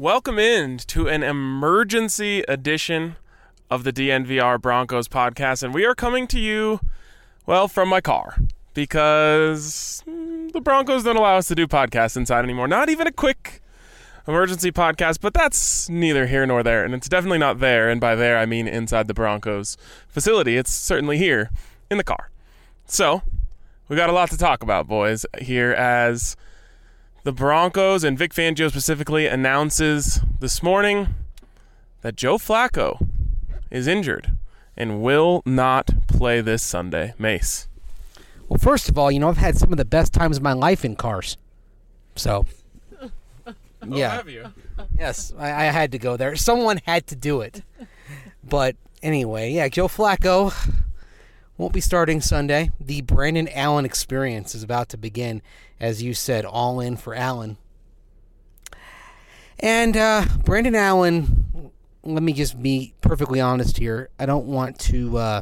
Welcome in to an emergency edition of the DNVR Broncos podcast, and we are coming to you, well, from my car because the Broncos don't allow us to do podcasts inside anymore. Not even a quick emergency podcast, but that's neither here nor there, and it's definitely not there. And by there, I mean inside the Broncos facility. It's certainly here in the car. So we got a lot to talk about, boys, here as the Broncos and Vic Fangio specifically announces this morning that Joe Flacco is injured and will not play this Sunday. Mace. Well, first of all, you know, I've had some of the best times of my life in cars. So, oh, yeah. Yes, I, I had to go there. Someone had to do it. But anyway, yeah, Joe Flacco won't be starting Sunday. The Brandon Allen experience is about to begin, as you said, all in for Allen. And uh, Brandon Allen, let me just be perfectly honest here. I don't want to uh,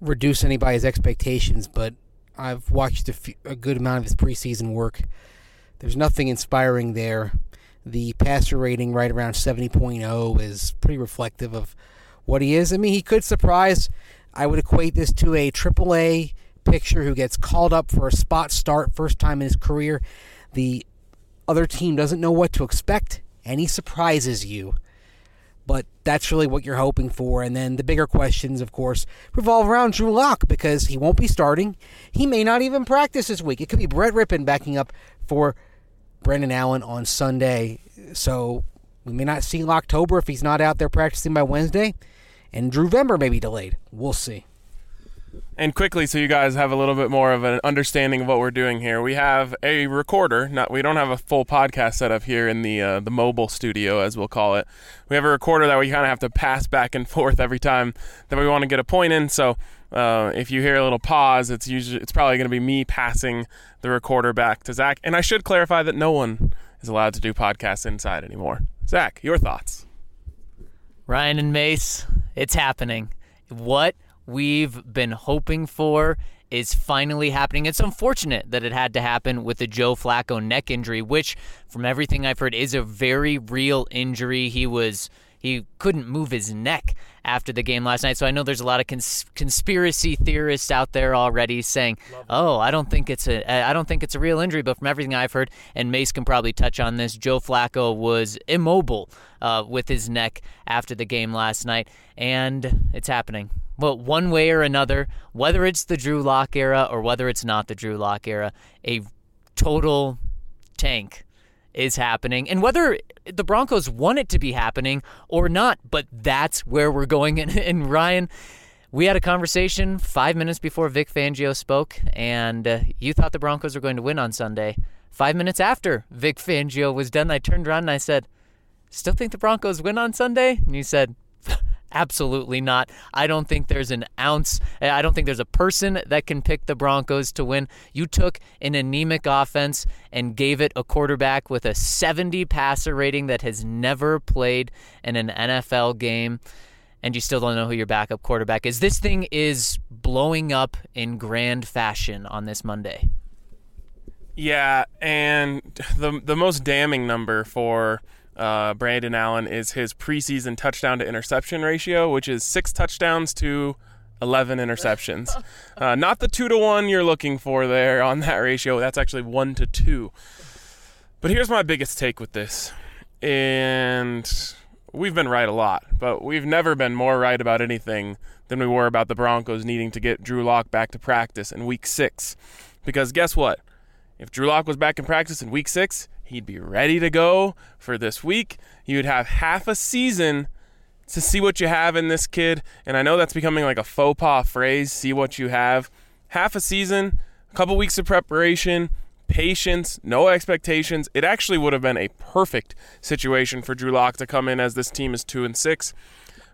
reduce anybody's expectations, but I've watched a, few, a good amount of his preseason work. There's nothing inspiring there. The passer rating right around 70.0 is pretty reflective of what he is. I mean, he could surprise. I would equate this to a AAA pitcher who gets called up for a spot start first time in his career. The other team doesn't know what to expect, and he surprises you. But that's really what you're hoping for. And then the bigger questions, of course, revolve around Drew Lock because he won't be starting. He may not even practice this week. It could be Brett Rypien backing up for Brandon Allen on Sunday. So we may not see October if he's not out there practicing by Wednesday and Drew Vember may be delayed. We'll see. And quickly, so you guys have a little bit more of an understanding of what we're doing here, we have a recorder. Not we don't have a full podcast setup here in the uh, the mobile studio, as we'll call it. We have a recorder that we kind of have to pass back and forth every time that we want to get a point in. So uh, if you hear a little pause, it's usually it's probably going to be me passing the recorder back to Zach. And I should clarify that no one is allowed to do podcasts inside anymore. Zach, your thoughts? Ryan and Mace, it's happening. What we've been hoping for is finally happening. It's unfortunate that it had to happen with the Joe Flacco neck injury, which, from everything I've heard, is a very real injury. He was he couldn't move his neck after the game last night. So I know there's a lot of cons- conspiracy theorists out there already saying, "Oh, I don't think it's a I don't think it's a real injury." But from everything I've heard, and Mace can probably touch on this, Joe Flacco was immobile uh, with his neck after the game last night, and it's happening. Well, one way or another, whether it's the Drew Lock era or whether it's not the Drew Lock era, a total tank is happening. And whether the Broncos want it to be happening or not, but that's where we're going. And, and Ryan, we had a conversation five minutes before Vic Fangio spoke, and uh, you thought the Broncos were going to win on Sunday. Five minutes after Vic Fangio was done, I turned around and I said, Still think the Broncos win on Sunday? And you said, Absolutely not. I don't think there's an ounce, I don't think there's a person that can pick the Broncos to win. You took an anemic offense and gave it a quarterback with a 70 passer rating that has never played in an NFL game. And you still don't know who your backup quarterback is. This thing is blowing up in grand fashion on this Monday. Yeah, and the the most damning number for uh, Brandon Allen is his preseason touchdown to interception ratio, which is six touchdowns to 11 interceptions. Uh, not the two to one you're looking for there on that ratio. That's actually one to two. But here's my biggest take with this. And we've been right a lot, but we've never been more right about anything than we were about the Broncos needing to get Drew Lock back to practice in week six. Because guess what? If Drew Lock was back in practice in week six, He'd be ready to go for this week. You'd have half a season to see what you have in this kid. And I know that's becoming like a faux pas phrase see what you have. Half a season, a couple weeks of preparation, patience, no expectations. It actually would have been a perfect situation for Drew Lock to come in as this team is 2 and 6.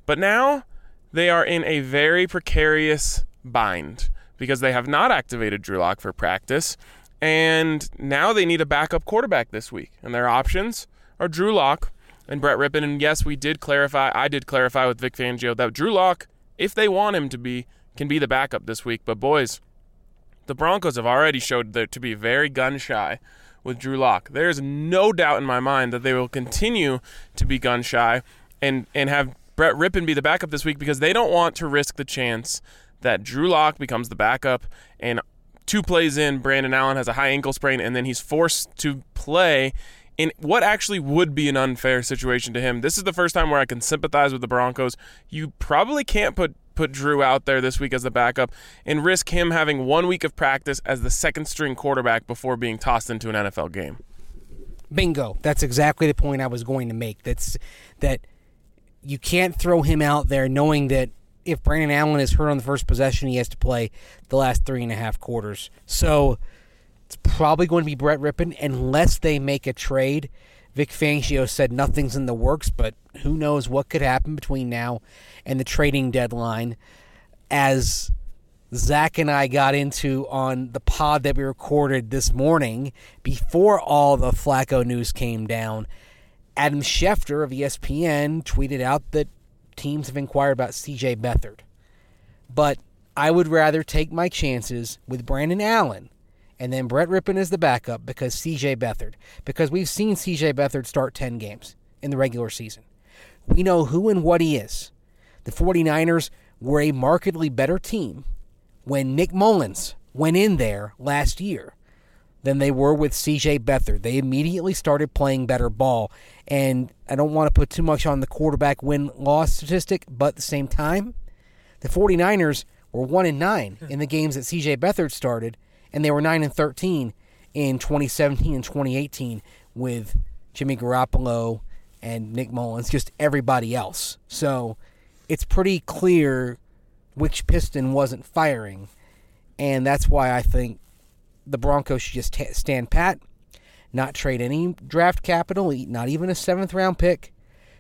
But now they are in a very precarious bind because they have not activated Drew Lock for practice. And now they need a backup quarterback this week. And their options are Drew Lock and Brett Rypien. And yes, we did clarify, I did clarify with Vic Fangio that Drew Lock, if they want him to be, can be the backup this week. But boys, the Broncos have already showed to be very gun shy with Drew Lock. There's no doubt in my mind that they will continue to be gun shy and and have Brett Rypien be the backup this week because they don't want to risk the chance that Drew Lock becomes the backup and two plays in, Brandon Allen has a high ankle sprain and then he's forced to play in what actually would be an unfair situation to him. This is the first time where I can sympathize with the Broncos. You probably can't put put Drew out there this week as the backup and risk him having one week of practice as the second string quarterback before being tossed into an NFL game. Bingo. That's exactly the point I was going to make. That's that you can't throw him out there knowing that if Brandon Allen is hurt on the first possession, he has to play the last three and a half quarters. So it's probably going to be Brett Rypien unless they make a trade. Vic Fangio said nothing's in the works, but who knows what could happen between now and the trading deadline. As Zach and I got into on the pod that we recorded this morning before all the Flacco news came down, Adam Schefter of ESPN tweeted out that teams have inquired about CJ Beathard. But I would rather take my chances with Brandon Allen and then Brett Rypien is the backup because CJ Beathard. Because we've seen CJ Beathard start 10 games in the regular season. We know who and what he is. The 49ers were a markedly better team when Nick Mullens went in there last year than they were with CJ Beathard. They immediately started playing better ball. And I don't want to put too much on the quarterback win loss statistic, but at the same time, the 49ers were 1 and 9 hmm. in the games that CJ Beathard started and they were 9 and 13 in 2017 and 2018 with Jimmy Garoppolo and Nick Mullens, just everybody else. So it's pretty clear which piston wasn't firing, and that's why I think the Broncos should just t- stand pat, not trade any draft capital, not even a seventh round pick.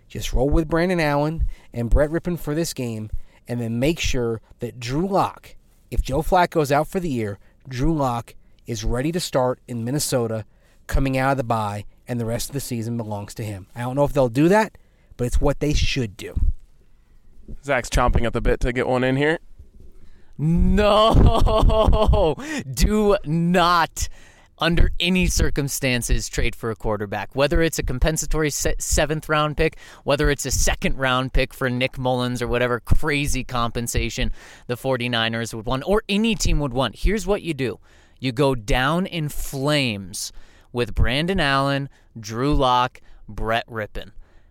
Just roll with Brandon Allen and Brett Rypien for this game, and then make sure that Drew Lock, if Joe Flacco's out for the year, Drew Lock is ready to start in Minnesota coming out of the bye, and the rest of the season belongs to him. I don't know if they'll do that, but it's what they should do. Zach's chomping at the bit to get one in here. No, do not under any circumstances trade for a quarterback, whether it's a compensatory se- seventh round pick, whether it's a second round pick for Nick Mullens or whatever crazy compensation the 49ers would want, or any team would want. Here's what you do you go down in flames with Brandon Allen, Drew Lock, Brett Rypien.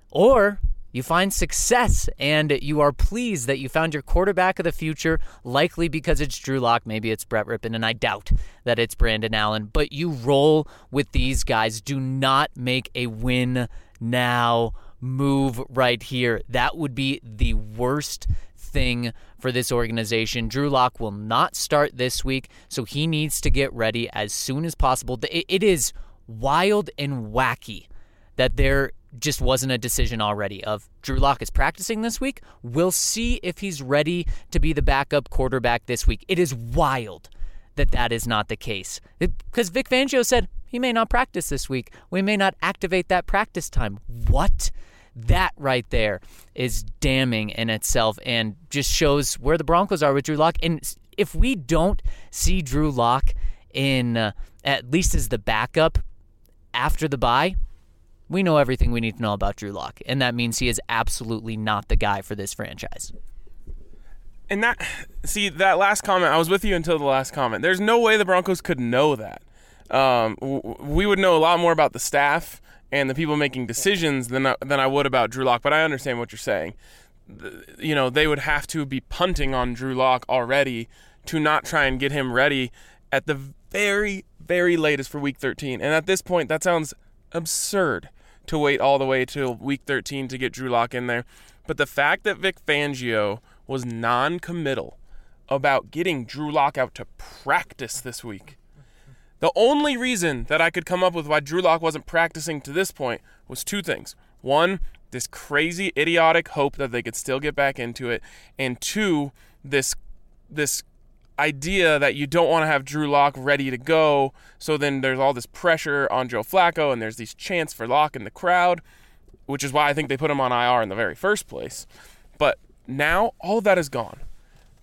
Or you find success and you are pleased that you found your quarterback of the future, likely because it's Drew Lock, maybe it's Brett Rypien, and I doubt that it's Brandon Allen. But you roll with these guys. Do not make a win now move right here. That would be the worst thing for this organization. Drew Lock will not start this week, so he needs to get ready as soon as possible. It is wild and wacky that there just wasn't a decision already of Drew Lock is practicing this week. We'll see if he's ready to be the backup quarterback this week. It is wild that that is not the case. Because Vic Fangio said he may not practice this week. We may not activate that practice time. What? That right there is damning in itself and just shows where the Broncos are with Drew Lock. And if we don't see Drew Lock in uh, at least as the backup after the bye, we know everything we need to know about Drew Lock, and that means he is absolutely not the guy for this franchise. And that, see, that last comment, I was with you until the last comment. There's no way the Broncos could know that. Um, we would know a lot more about the staff and the people making decisions than than I would about Drew Lock. But I understand what you're saying. You know, they would have to be punting on Drew Lock already to not try and get him ready at the very, very latest for Week 13. And at this point, that sounds absurd to wait all the way till week 13 to get Drew Lock in there. But the fact that Vic Fangio was non committal about getting Drew Lock out to practice this week. The only reason that I could come up with why Drew Lock wasn't practicing to this point was two things. One, this crazy idiotic hope that they could still get back into it, and two, this this idea that you don't want to have Drew Lock ready to go. So then there's all this pressure on Joe Flacco, and there's these chants for Lock in the crowd, which is why I think they put him on IR in the very first place. But now all that is gone.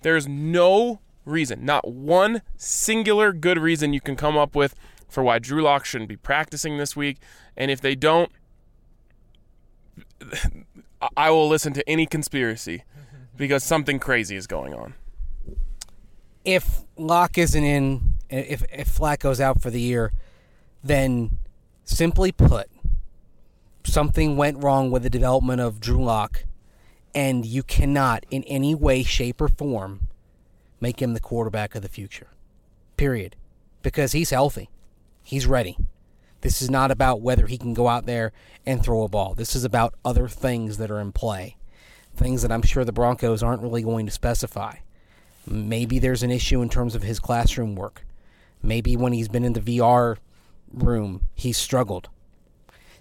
There's no reason, not one singular good reason you can come up with for why Drew Lock shouldn't be practicing this week. And if they don't, I will listen to any conspiracy because something crazy is going on. If Lock isn't in, if if Flacco's out for the year, then simply put, something went wrong with the development of Drew Lock, and you cannot, in any way, shape, or form, make him the quarterback of the future. Period. Because he's healthy, he's ready. This is not about whether he can go out there and throw a ball. This is about other things that are in play, things that I'm sure the Broncos aren't really going to specify. Maybe there's an issue in terms of his classroom work. Maybe when he's been in the VR room, he's struggled.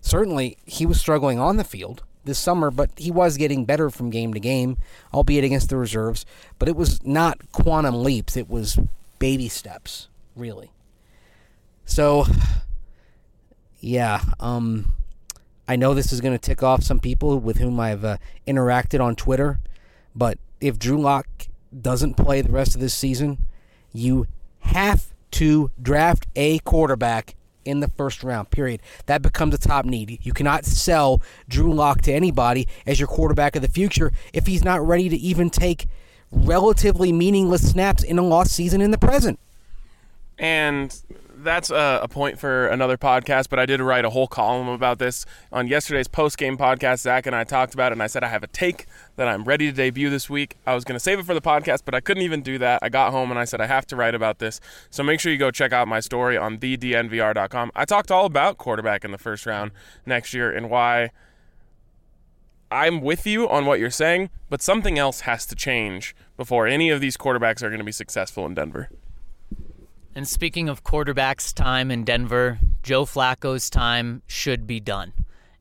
Certainly, he was struggling on the field this summer, but he was getting better from game to game, albeit against the reserves. But it was not quantum leaps, it was baby steps, really. So, yeah, um, I know this is going to tick off some people with whom I've uh, interacted on Twitter, but if Drew Lock doesn't play the rest of this season, you have to draft a quarterback in the first round, period. That becomes a top need. You cannot sell Drew Lock to anybody as your quarterback of the future if he's not ready to even take relatively meaningless snaps in a lost season in the present. And that's a, a, point for another podcast, but I did write a whole column about this on yesterday's post game podcast. Zach and I talked about it, and I said I have a take that I'm ready to debut this week. I was going to save it for the podcast, but I couldn't even do that. I got home and I said I have to write about this. So make sure you go check out my story on thednvr.com. I talked all about quarterback in the first round next year and why. I'm with you on what you're saying, but something else has to change before any of these quarterbacks are going to be successful in Denver. And speaking of quarterbacks' time in Denver, Joe Flacco's time should be done.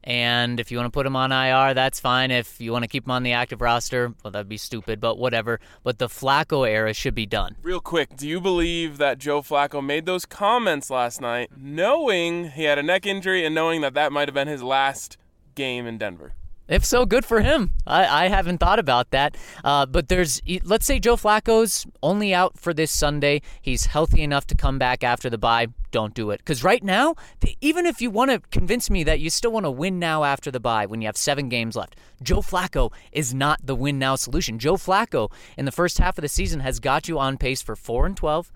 And if you want to put him on IR, that's fine. If you want to keep him on the active roster, well, that'd be stupid, but whatever. But the Flacco era should be done. Real quick, do you believe that Joe Flacco made those comments last night knowing he had a neck injury and knowing that that might have been his last game in Denver? If so, good for him. I, I haven't thought about that. Uh, but there's, let's say Joe Flacco's only out for this Sunday. He's healthy enough to come back after the bye. Don't do it. Because right now, even if you want to convince me that you still want to win now after the bye when you have seven games left, Joe Flacco is not the win now solution. Joe Flacco in the first half of the season has got you on pace for 4 and 12.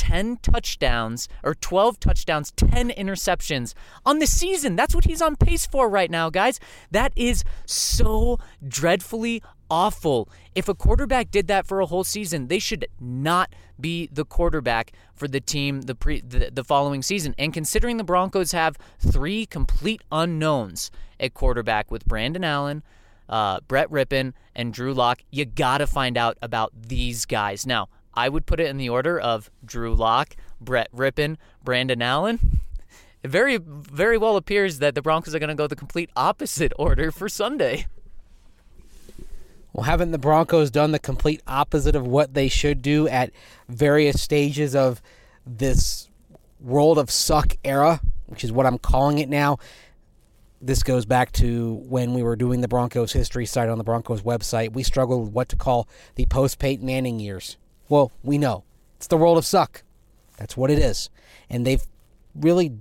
10 touchdowns or 12 touchdowns, 10 interceptions on the season. That's what he's on pace for right now, guys. That is so dreadfully awful. If a quarterback did that for a whole season, they should not be the quarterback for the team the pre the, the following season. And considering the Broncos have three complete unknowns at quarterback with Brandon Allen, uh, Brett Rypien, and Drew Lock, you got to find out about these guys. Now, I would put it in the order of Drew Lock, Brett Rypien, Brandon Allen. It very, very well appears that the Broncos are going to go the complete opposite order for Sunday. Well, haven't the Broncos done the complete opposite of what they should do at various stages of this world of suck era, which is what I'm calling it now? This goes back to when we were doing the Broncos history site on the Broncos website. We struggled with what to call the post Peyton Manning years. Well, we know. It's the world of suck. That's what it is. And they've really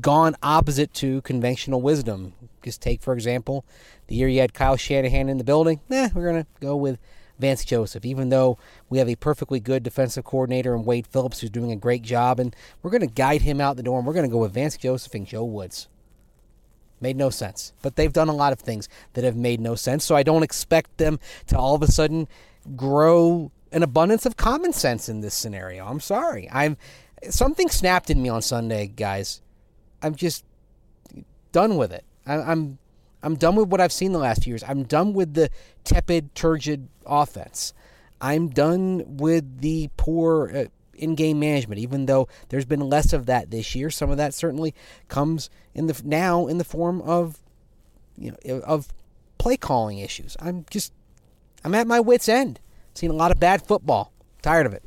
gone opposite to conventional wisdom. Just take, for example, the year you had Kyle Shanahan in the building. Eh, we're going to go with Vance Joseph, even though we have a perfectly good defensive coordinator in Wade Phillips who's doing a great job, and we're going to guide him out the door, and we're going to go with Vance Joseph and Joe Woods. Made no sense. But they've done a lot of things that have made no sense, so I don't expect them to all of a sudden grow an abundance of common sense in this scenario. I'm sorry. I'm something snapped in me on Sunday, guys. I'm just done with it. I, I'm I'm done with what I've seen the last few years. I'm done with the tepid, turgid offense. I'm done with the poor uh, in-game management. Even though there's been less of that this year, some of that certainly comes in the now in the form of you know of play calling issues. I'm just I'm at my wits' end. Seen a lot of bad football. Tired of it.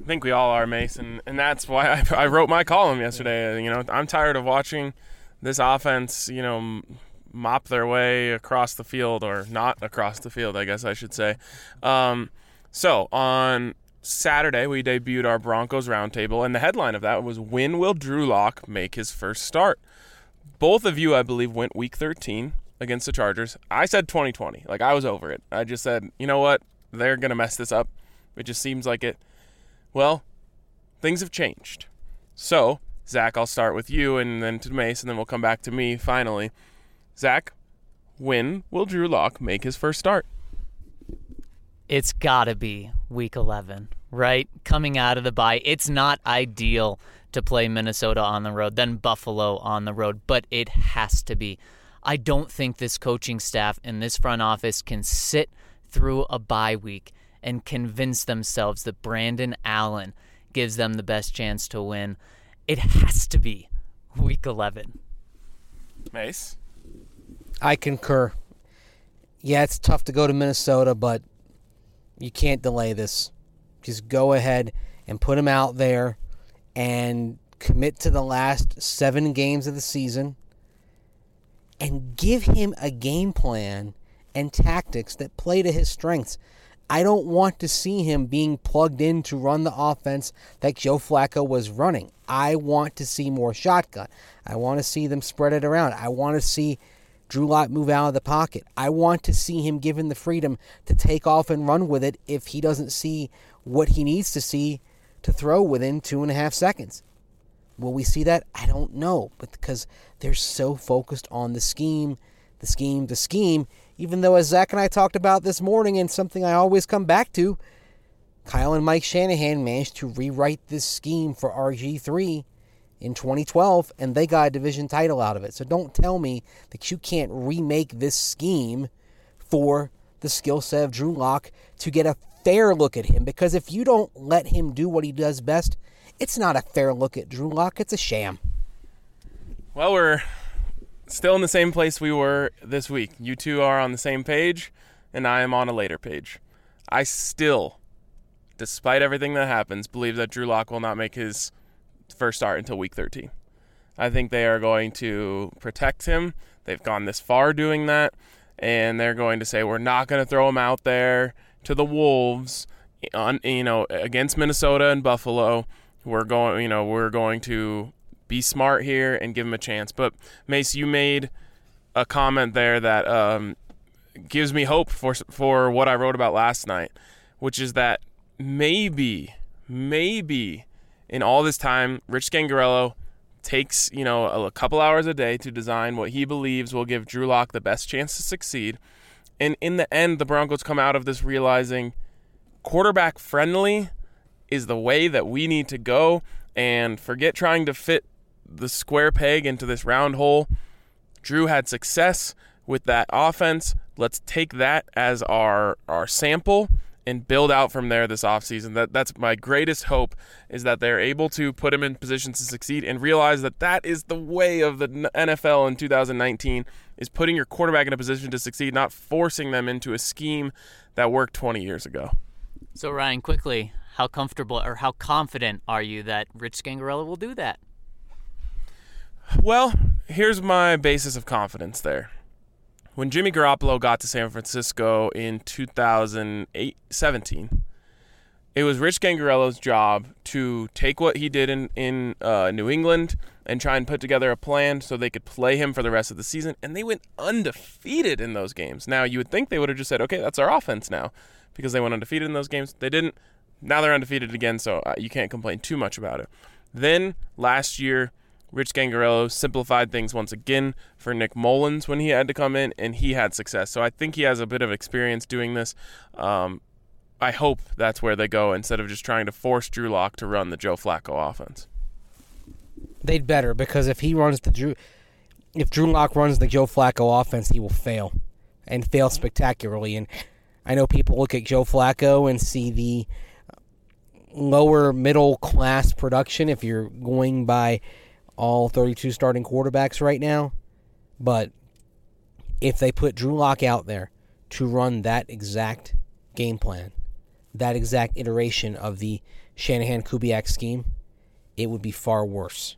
I think we all are, Mason, and that's why I, I wrote my column yesterday. You know, I'm tired of watching this offense, you know, mop their way across the field or not across the field, I guess I should say. Um, so on Saturday, we debuted our Broncos roundtable, and the headline of that was When Will Drew Lock make his first start? Both of you, I believe, went week 13 against the Chargers. I said 2020. Like, I was over it. I just said, you know what? They're going to mess this up. It just seems like it. Well, things have changed. So, Zach, I'll start with you and then to Mace, and then we'll come back to me finally. Zach, when will Drew Lock make his first start? It's got to be week 11, right? Coming out of the bye. It's not ideal to play Minnesota on the road, then Buffalo on the road, but it has to be. I don't think this coaching staff and this front office can sit through a bye week and convince themselves that Brandon Allen gives them the best chance to win. It has to be week 11. Mace? I concur. Yeah, it's tough to go to Minnesota, but you can't delay this. Just go ahead and put him out there and commit to the last seven games of the season and give him a game plan and tactics that play to his strengths. I don't want to see him being plugged in to run the offense that Joe Flacco was running. I want to see more shotgun. I want to see them spread it around. I want to see Drew Lock move out of the pocket. I want to see him given the freedom to take off and run with it if he doesn't see what he needs to see to throw within two and a half seconds. Will we see that? I don't know, but because they're so focused on the scheme, the scheme, the scheme, even though as Zach and I talked about this morning and something I always come back to, Kyle and Mike Shanahan managed to rewrite this scheme for RG3 in 2012 and they got a division title out of it. So don't tell me that you can't remake this scheme for the skill set of Drew Lock to get a fair look at him because if you don't let him do what he does best, it's not a fair look at Drew Lock, it's a sham. Well, we're still in the same place we were this week. You two are on the same page, and I am on a later page. I still, despite everything that happens, believe that Drew Lock will not make his first start until week 13. I think they are going to protect him. They've gone this far doing that, and they're going to say we're not going to throw him out there to the wolves on you know against Minnesota and Buffalo. We're going, you know, we're going to be smart here and give him a chance. But Mace, you made a comment there that um, gives me hope for for what I wrote about last night, which is that maybe, maybe in all this time, Rich Scangarello takes you know a, a couple hours a day to design what he believes will give Drew Lock the best chance to succeed. And in the end, the Broncos come out of this realizing quarterback friendly is the way that we need to go and forget trying to fit the square peg into this round hole. Drew had success with that offense. Let's take that as our our sample and build out from there this offseason. That that's my greatest hope is that they're able to put him in positions to succeed and realize that that is the way of the NFL in 2019 is putting your quarterback in a position to succeed, not forcing them into a scheme that worked 20 years ago. So Ryan, quickly, how comfortable or how confident are you that Rich Scangarello will do that? Well, here's my basis of confidence there. When Jimmy Garoppolo got to San Francisco in 2008 17, it was Rich Scangarello's job to take what he did in, in uh, New England and try and put together a plan so they could play him for the rest of the season. And they went undefeated in those games. Now, you would think they would have just said, okay, that's our offense now because they went undefeated in those games. They didn't. Now they're undefeated again, so uh, you can't complain too much about it. Then last year, Rich Scangarello simplified things once again for Nick Mullens when he had to come in, and he had success. So I think he has a bit of experience doing this. Um, I hope that's where they go instead of just trying to force Drew Lock to run the Joe Flacco offense. They'd better because if he runs the Drew, if Drew Lock runs the Joe Flacco offense, he will fail, and fail spectacularly. And I know people look at Joe Flacco and see the lower middle class production if you're going by all 32 starting quarterbacks right now. But if they put Drew Lock out there to run that exact game plan, that exact iteration of the Shanahan Kubiak scheme, it would be far worse.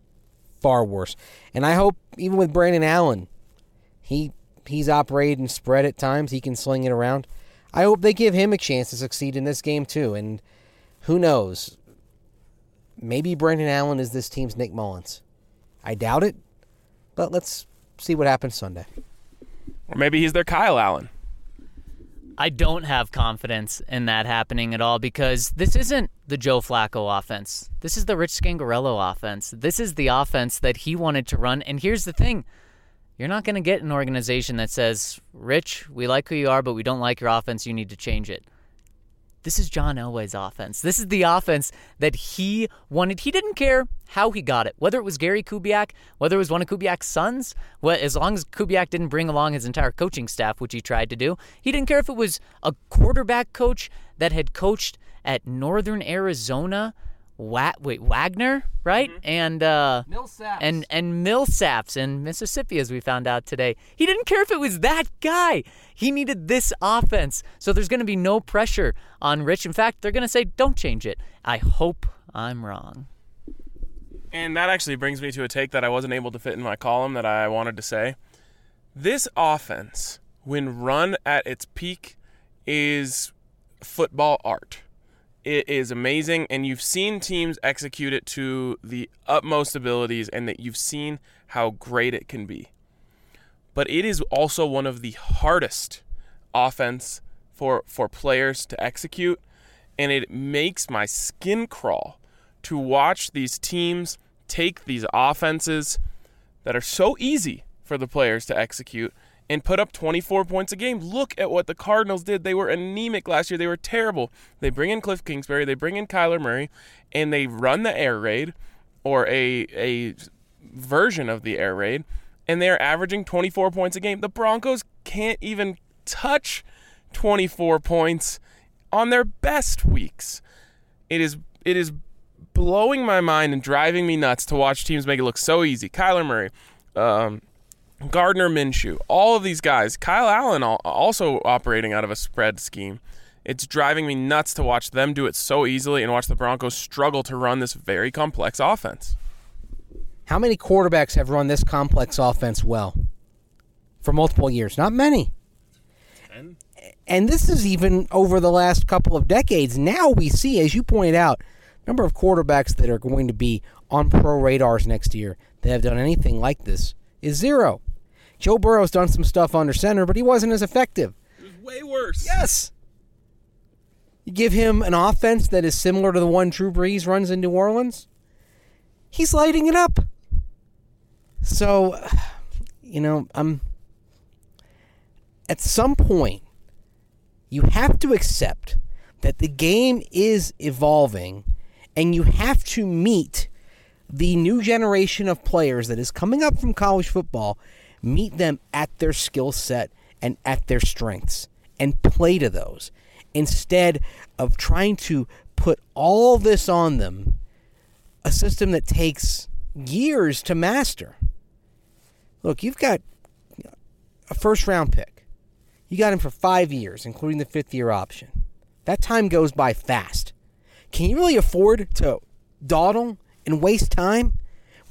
Far worse. And I hope even with Brandon Allen, he he's operated and spread at times, he can sling it around. I hope they give him a chance to succeed in this game too. And who knows? Maybe Brandon Allen is this team's Nick Mullens. I doubt it, but let's see what happens Sunday. Or maybe he's their Kyle Allen. I don't have confidence in that happening at all because this isn't the Joe Flacco offense. This is the Rich Scangarello offense. This is the offense that he wanted to run. And here's the thing you're not going to get an organization that says, Rich, we like who you are, but we don't like your offense. You need to change it. This is John Elway's offense. This is the offense that he wanted. He didn't care how he got it, whether it was Gary Kubiak, whether it was one of Kubiak's sons. Well, as long as Kubiak didn't bring along his entire coaching staff, which he tried to do, he didn't care if it was a quarterback coach that had coached at Northern Arizona Wa- wait Wagner, right? Mm-hmm. And uh, Millsaps. and and Millsaps in Mississippi, as we found out today. He didn't care if it was that guy. He needed this offense, so there's going to be no pressure on Rich. In fact, they're going to say, "Don't change it." I hope I'm wrong. And that actually brings me to a take that I wasn't able to fit in my column that I wanted to say. This offense, when run at its peak, is football art it is amazing and you've seen teams execute it to the utmost abilities and that you've seen how great it can be. But it is also one of the hardest offense for for players to execute and it makes my skin crawl to watch these teams take these offenses that are so easy for the players to execute and put up 24 points a game. Look at what the Cardinals did. They were anemic last year. They were terrible. They bring in Kliff Kingsbury, they bring in Kyler Murray, and they run the air raid or a a version of the air raid, and they're averaging 24 points a game. The Broncos can't even touch 24 points on their best weeks. It is it is blowing my mind and driving me nuts to watch teams make it look so easy. Kyler Murray, um, Gardner Minshew, all of these guys, Kyle Allen also operating out of a spread scheme. It's driving me nuts to watch them do it so easily and watch the Broncos struggle to run this very complex offense. How many quarterbacks have run this complex offense well for multiple years? Not many. Ten. And this is even over the last couple of decades. Now we see, as you pointed out, number of quarterbacks that are going to be on pro radars next year that have done anything like this is zero. Joe Burrow's done some stuff under center, but he wasn't as effective. It was way worse. Yes. You give him an offense that is similar to the one Drew Brees runs in New Orleans, he's lighting it up. So, you know, I'm at some point you have to accept that the game is evolving and you have to meet the new generation of players that is coming up from college football meet them at their skill set and at their strengths and play to those. Instead of trying to put all this on them a system that takes years to master. Look you've got a first round pick. You got him for five years including the fifth year option. That time goes by fast. Can you really afford to dawdle and waste time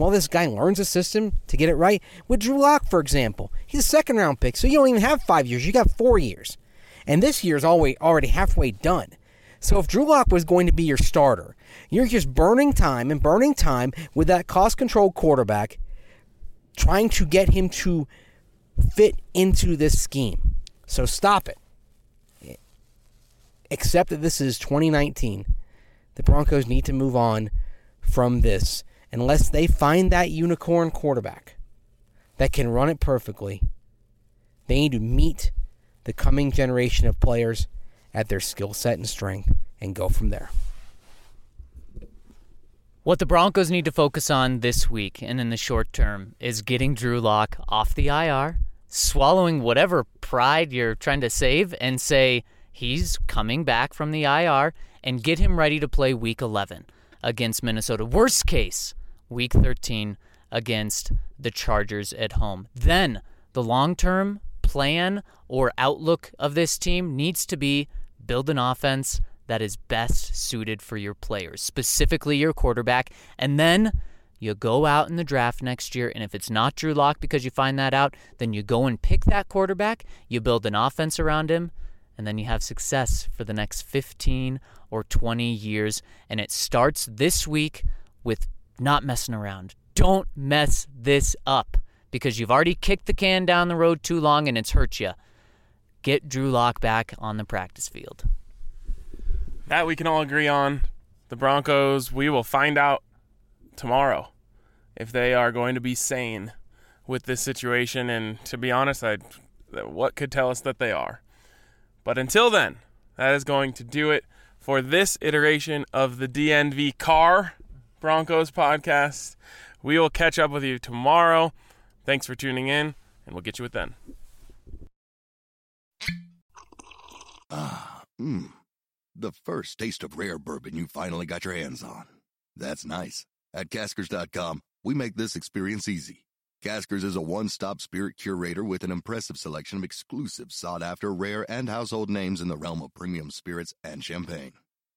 while this guy learns a system to get it right. With Drew Lock, for example, he's a second round pick, so you don't even have five years. You got four years. And this year's already halfway done. So if Drew Lock was going to be your starter, you're just burning time and burning time with that cost controlled quarterback, trying to get him to fit into this scheme. So stop it. Except that this is 2019. The Broncos need to move on from this unless they find that unicorn quarterback that can run it perfectly. They need to meet the coming generation of players at their skill set and strength and go from there. What the Broncos need to focus on this week and in the short term is getting Drew Lock off the IR, swallowing whatever pride you're trying to save, and say he's coming back from the IR and get him ready to play week 11 against Minnesota. Worst case, week 13 against the Chargers at home. Then the long term plan or outlook of this team needs to be build an offense that is best suited for your players, specifically your quarterback. And then you go out in the draft next year, and if it's not Drew Lock because you find that out, then you go and pick that quarterback, you build an offense around him, and then you have success for the next 15 or 20 years. And it starts this week with not messing around. Don't mess this up because you've already kicked the can down the road too long and it's hurt you. Get Drew Lock back on the practice field. That we can all agree on. The Broncos, we will find out tomorrow if they are going to be sane with this situation. And to be honest, I what could tell us that they are? But until then, that is going to do it for this iteration of the DNV Car Broncos podcast. We will catch up with you tomorrow. Thanks for tuning in, and we'll get you with then. Ah, mmm. The first taste of rare bourbon you finally got your hands on. That's nice. At caskers.com, we make this experience easy. Caskers is a one stop spirit curator with an impressive selection of exclusive, sought after, rare, and household names in the realm of premium spirits and champagne.